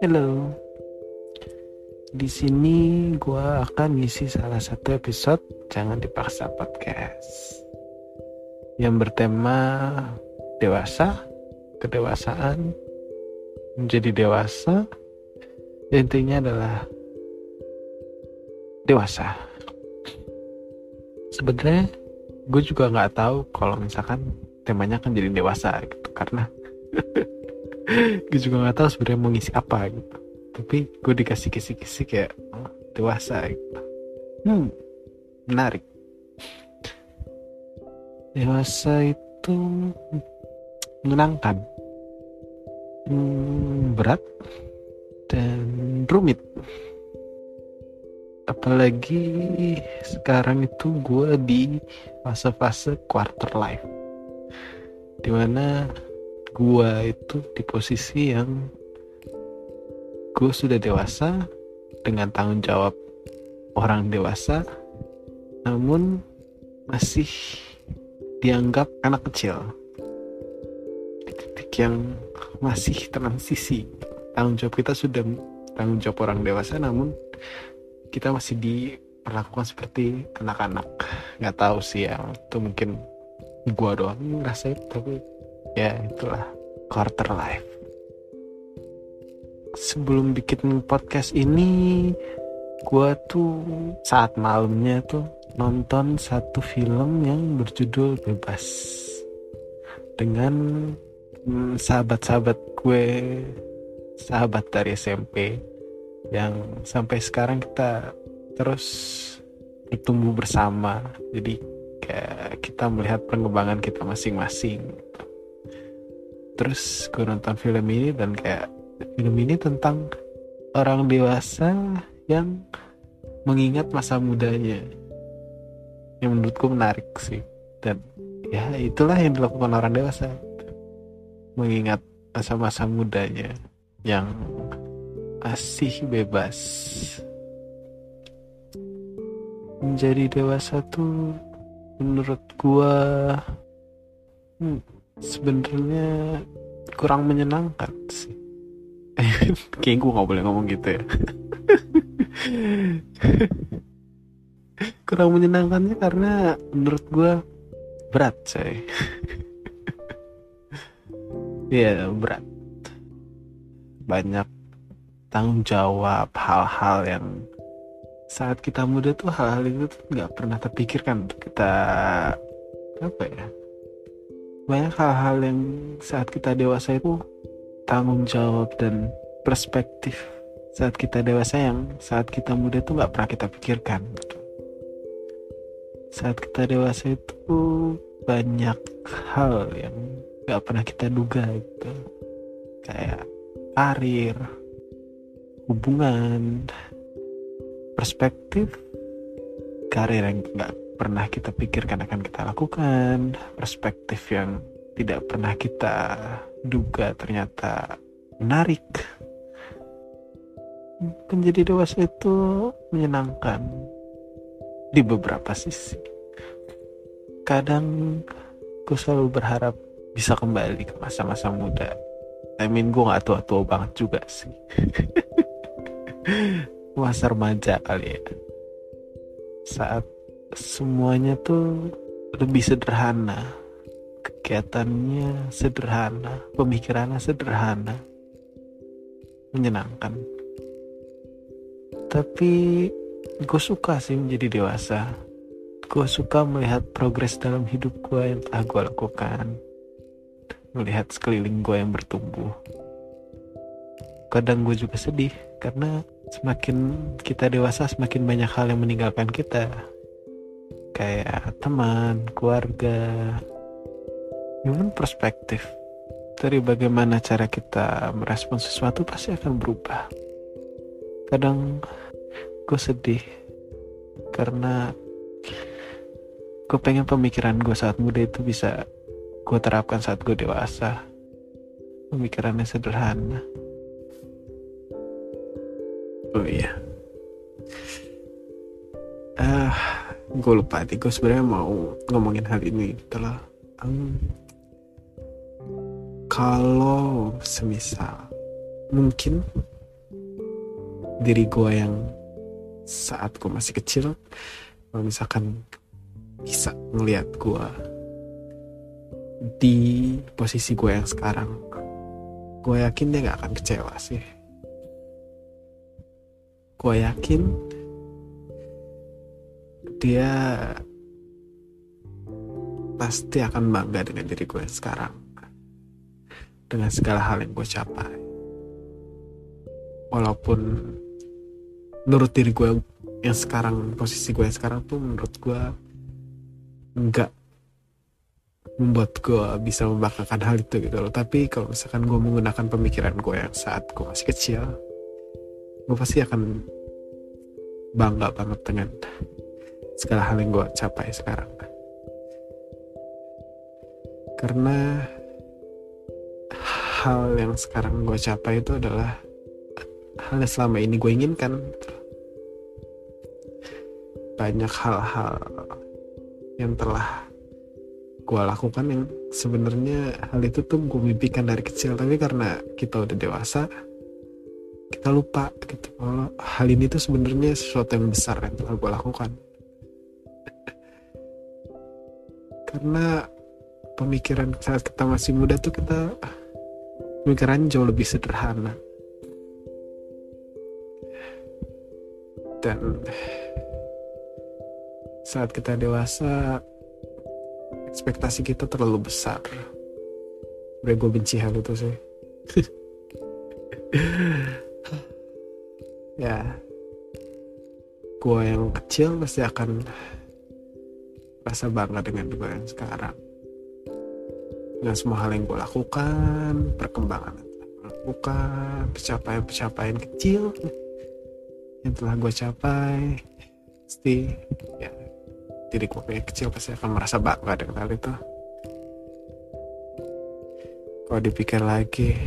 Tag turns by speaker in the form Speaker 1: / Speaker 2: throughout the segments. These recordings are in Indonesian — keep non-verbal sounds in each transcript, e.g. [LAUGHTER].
Speaker 1: Halo. Di sini gua akan ngisi salah satu episode Jangan Dipaksa Podcast yang bertema dewasa, kedewasaan, menjadi dewasa. Intinya adalah dewasa. Sebenarnya gue juga nggak tahu kalau misalkan temanya akan jadi dewasa gitu. Karena [LAUGHS] gue juga nggak tahu sebenarnya mau ngisi apa gitu. Tapi gue dikasih kisi-kisi kayak oh, dewasa gitu. Hmm menarik. Dewasa itu menyenangkan hmm, berat dan rumit. Apalagi sekarang itu gue di fase-fase quarter life di mana gua itu di posisi yang gue sudah dewasa dengan tanggung jawab orang dewasa namun masih dianggap anak kecil. Di titik yang masih transisi. Tanggung jawab kita sudah tanggung jawab orang dewasa namun kita masih diperlakukan seperti anak-anak. Nggak tahu sih ya itu mungkin gua doang ngerasa itu tapi ya itulah quarter life. Sebelum bikin podcast ini gue tuh saat malamnya tuh nonton satu film yang berjudul bebas. Dengan hmm, sahabat-sahabat gue sahabat dari SMP yang sampai sekarang kita terus bertumbuh bersama. Jadi kita melihat pengembangan kita masing-masing. Terus gue nonton film ini dan kayak film ini tentang orang dewasa yang mengingat masa mudanya. Yang menurutku menarik sih. Dan ya itulah yang dilakukan orang dewasa. Mengingat masa-masa mudanya yang masih bebas. Menjadi dewasa tuh menurut gua hmm, sebenarnya kurang menyenangkan sih. [LAUGHS] Kayak gue nggak boleh ngomong gitu ya. Kurang menyenangkannya karena menurut gue berat coy. Iya yeah, berat. Banyak tanggung jawab hal-hal yang saat kita muda tuh hal-hal itu nggak pernah terpikirkan kita apa ya banyak hal-hal yang saat kita dewasa itu tanggung jawab dan perspektif saat kita dewasa yang saat kita muda itu nggak pernah kita pikirkan gitu. saat kita dewasa itu banyak hal yang nggak pernah kita duga gitu kayak karir hubungan perspektif karir yang nggak pernah kita pikirkan akan kita lakukan, perspektif yang tidak pernah kita duga ternyata menarik. Menjadi dewasa itu menyenangkan di beberapa sisi. Kadang gue selalu berharap bisa kembali ke masa-masa muda. I mean gue gak tua-tua banget juga sih. [LAUGHS] masa remaja kali ya. Saat semuanya tuh lebih sederhana kegiatannya sederhana pemikirannya sederhana menyenangkan. Tapi gue suka sih menjadi dewasa. Gue suka melihat progres dalam hidup gue yang telah gue lakukan melihat sekeliling gue yang bertumbuh. Kadang gue juga sedih karena semakin kita dewasa semakin banyak hal yang meninggalkan kita kayak teman, keluarga, even perspektif dari bagaimana cara kita merespon sesuatu pasti akan berubah. Kadang gue sedih karena gue pengen pemikiran gue saat muda itu bisa gue terapkan saat gue dewasa. Pemikirannya sederhana. Oh iya. Ah, gue lupa tadi gue sebenarnya mau ngomongin hal ini setelah um, kalau semisal mungkin diri gue yang saat gue masih kecil kalau misalkan bisa ngeliat gue di posisi gue yang sekarang gue yakin dia gak akan kecewa sih gue yakin dia pasti akan bangga dengan diri gue sekarang dengan segala hal yang gue capai. Walaupun menurut diri gue yang sekarang posisi gue sekarang tuh menurut gue nggak membuat gue bisa membanggakan hal itu gitu loh. Tapi kalau misalkan gue menggunakan pemikiran gue yang saat gue masih kecil gue pasti akan bangga banget dengan segala hal yang gue capai sekarang. Karena hal yang sekarang gue capai itu adalah hal yang selama ini gue inginkan. Banyak hal-hal yang telah gue lakukan yang sebenarnya hal itu tuh gue mimpikan dari kecil. Tapi karena kita udah dewasa kita lupa gitu. Kalau hal ini tuh sebenarnya sesuatu yang besar yang telah gue lakukan. [LAUGHS] Karena pemikiran saat kita masih muda tuh kita pemikiran jauh lebih sederhana. Dan saat kita dewasa ekspektasi kita terlalu besar. Udah gue benci hal itu sih [LAUGHS] ya. Gue yang kecil pasti akan rasa bangga dengan gue yang sekarang. Dengan semua hal yang gue lakukan perkembangan yang telah gue lakukan pencapaian-pencapaian kecil yang telah gue capai pasti ya diri gue kayak kecil pasti akan merasa bangga dengan hal itu. Kalau dipikir lagi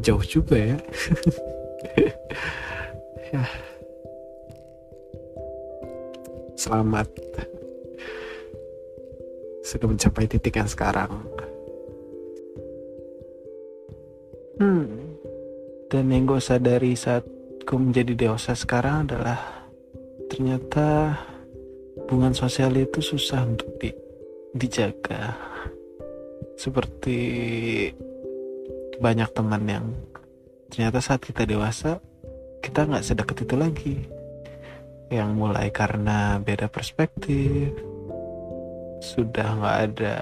Speaker 1: jauh juga ya [LAUGHS] ya selamat sudah mencapai titik yang sekarang. Hmm. Dan yang gue sadari saat gue menjadi dewasa sekarang adalah ternyata hubungan sosial itu susah untuk di, dijaga. Seperti banyak teman yang ternyata saat kita dewasa kita nggak sedekat itu lagi. Yang mulai karena beda perspektif, sudah nggak ada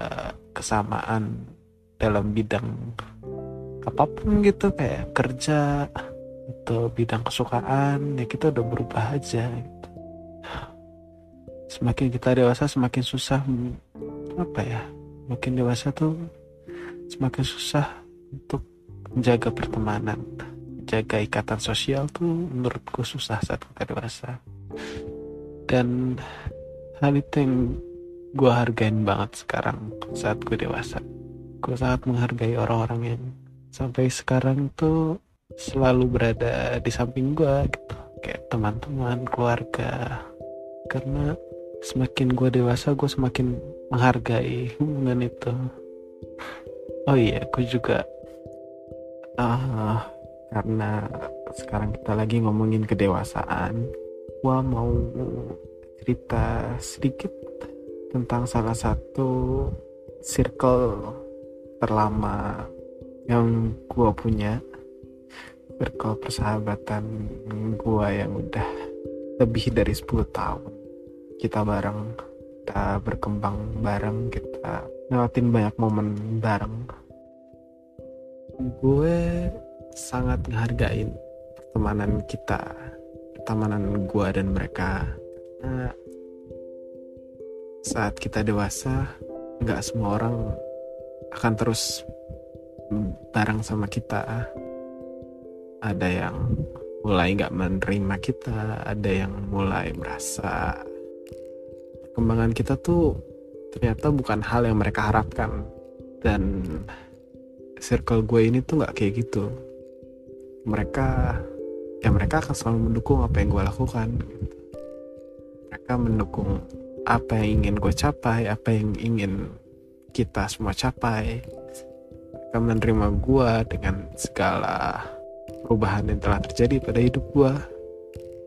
Speaker 1: kesamaan dalam bidang apa pun gitu kayak kerja atau bidang kesukaan ya kita udah berubah aja gitu. semakin kita dewasa semakin susah apa ya makin dewasa tuh semakin susah untuk menjaga pertemanan jaga ikatan sosial tuh menurutku susah saat kita dewasa. Dan hal itu yang gue hargain banget sekarang saat gue dewasa. Gue sangat menghargai orang-orang yang sampai sekarang tuh selalu berada di samping gue gitu. Kayak teman-teman keluarga. Karena semakin gue dewasa gue semakin menghargai hubungan itu. Oh iya gue juga uh, karena sekarang kita lagi ngomongin kedewasaan gue mau cerita sedikit tentang salah satu circle terlama yang gue punya circle persahabatan gue yang udah lebih dari 10 tahun. Kita bareng kita berkembang bareng kita lewatin banyak momen bareng gue sangat menghargain pertemanan kita pertemanan gue dan mereka. Karena saat kita dewasa nggak semua orang akan terus bareng sama kita. Ada yang mulai nggak menerima kita ada yang mulai merasa perkembangan kita tuh ternyata bukan hal yang mereka harapkan. Dan circle gue ini tuh nggak kayak gitu. Mereka ya mereka akan selalu mendukung apa yang gue lakukan. Mereka mendukung apa yang ingin gue capai apa yang ingin kita semua capai. Mereka menerima gue dengan segala perubahan yang telah terjadi pada hidup gue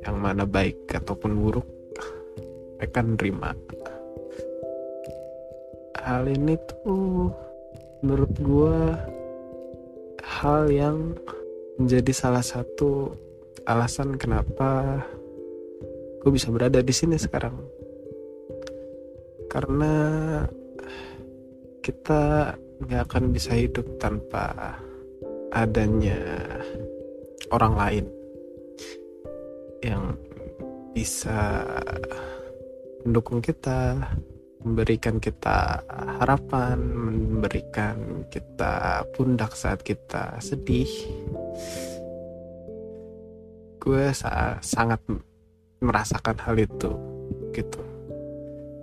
Speaker 1: yang mana baik ataupun buruk mereka nerima. Hal ini tuh menurut gue hal yang menjadi salah satu alasan kenapa gue bisa berada di sini sekarang. Karena kita nggak akan bisa hidup tanpa adanya orang lain yang bisa mendukung kita, memberikan kita harapan, memberikan kita pundak saat kita sedih. Gue sa sangat merasakan hal itu gitu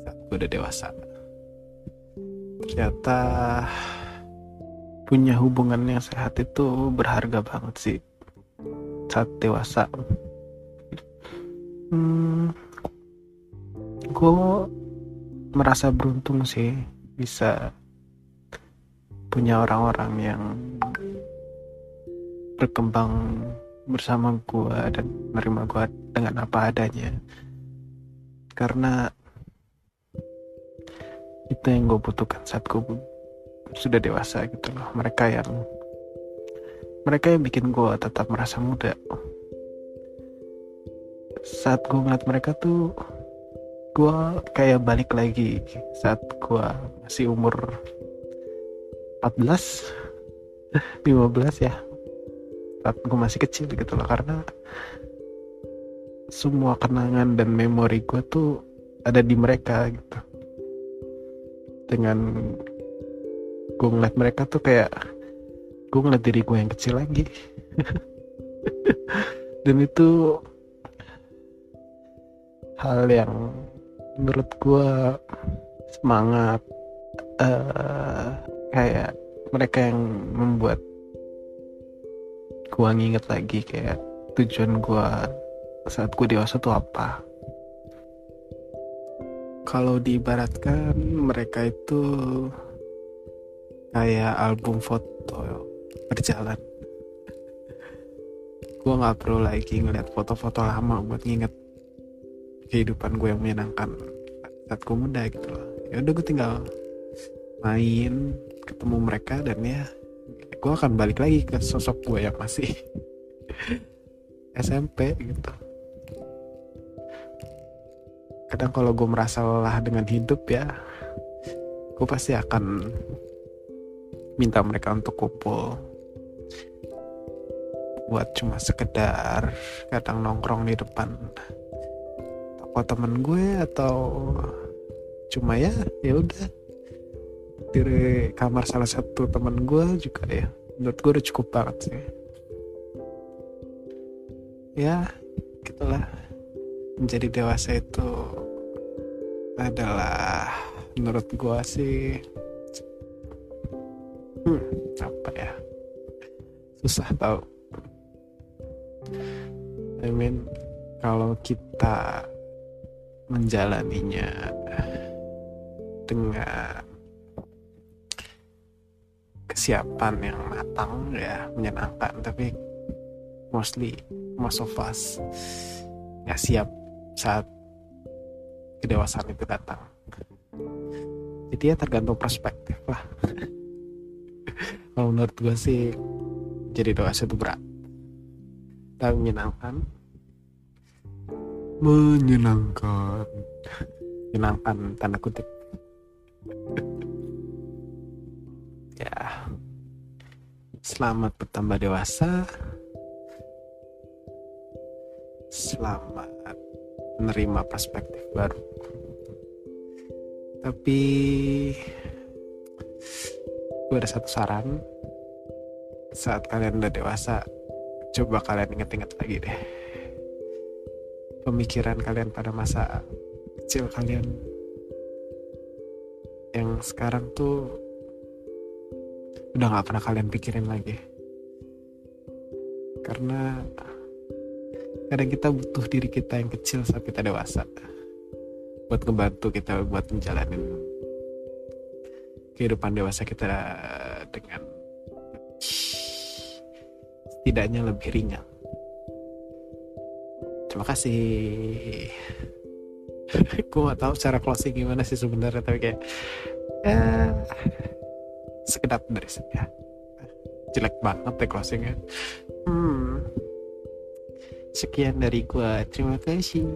Speaker 1: saat gue udah dewasa. Ternyata punya hubungan yang sehat itu berharga banget sih saat dewasa. Hmm, gue merasa beruntung sih bisa punya orang-orang yang berkembang bersama gue dan menerima gue dengan apa adanya. Karena itu yang gue butuhkan saat gue sudah dewasa gitu loh. Mereka yang mereka yang bikin gue tetap merasa muda. Saat gue ngeliat mereka tuh gue kayak balik lagi saat gue masih umur 14 15 ya. Saat gue masih kecil gitu loh karena semua kenangan dan memori gue tuh ada di mereka gitu. Dengan gue ngeliat mereka tuh kayak gue ngeliat diri gue yang kecil lagi. [LAUGHS] Dan itu hal yang menurut gue semangat uh, kayak mereka yang membuat gue nginget lagi kayak tujuan gue saat gue dewasa tuh apa. Kalau diibaratkan mereka itu kayak album foto berjalan. [LAUGHS] Gue nggak perlu lagi ngeliat foto-foto lama buat nginget kehidupan gue yang menyenangkan. Saat gue muda gitu loh. Ya udah gue tinggal main ketemu mereka dan ya gue akan balik lagi ke sosok gue yang masih [LAUGHS] SMP gitu. Kadang kalau gue merasa lelah dengan hidup ya gue pasti akan minta mereka untuk kumpul. Buat cuma sekedar kadang nongkrong di depan toko temen gue atau cuma ya ya udah. Di kamar salah satu temen gue juga ya menurut gue udah cukup banget sih. Ya gitulah. Menjadi dewasa itu adalah menurut gua sih hmm, apa ya susah tau. I mean kalau kita menjalaninya. Dengan kesiapan yang matang ya menyenangkan tapi mostly most of us nggak siap saat kedewasaan itu datang. Jadi ya tergantung perspektif lah. [LAUGHS] Kalau menurut gue sih jadi dewasa itu berat. Tapi menyenangkan menyenangkan. Menyenangkan tanda kutip. Ya. Selamat bertambah dewasa. Selamat menerima perspektif baru. Tapi gue ada satu saran. Saat kalian udah dewasa coba kalian inget-inget lagi deh pemikiran kalian pada masa kecil kalian yang sekarang tuh udah gak pernah kalian pikirin lagi karena kadang kita butuh diri kita yang kecil saat kita dewasa buat ngebantu kita buat menjalanin kehidupan dewasa kita dengan setidaknya lebih ringan. Terima kasih. [LAUGHS] gue gak tahu cara closing gimana sih sebenarnya tapi kayak ya sekedap dari saya jelek banget deh closingnya. Hmm. Sekian dari gue terima kasih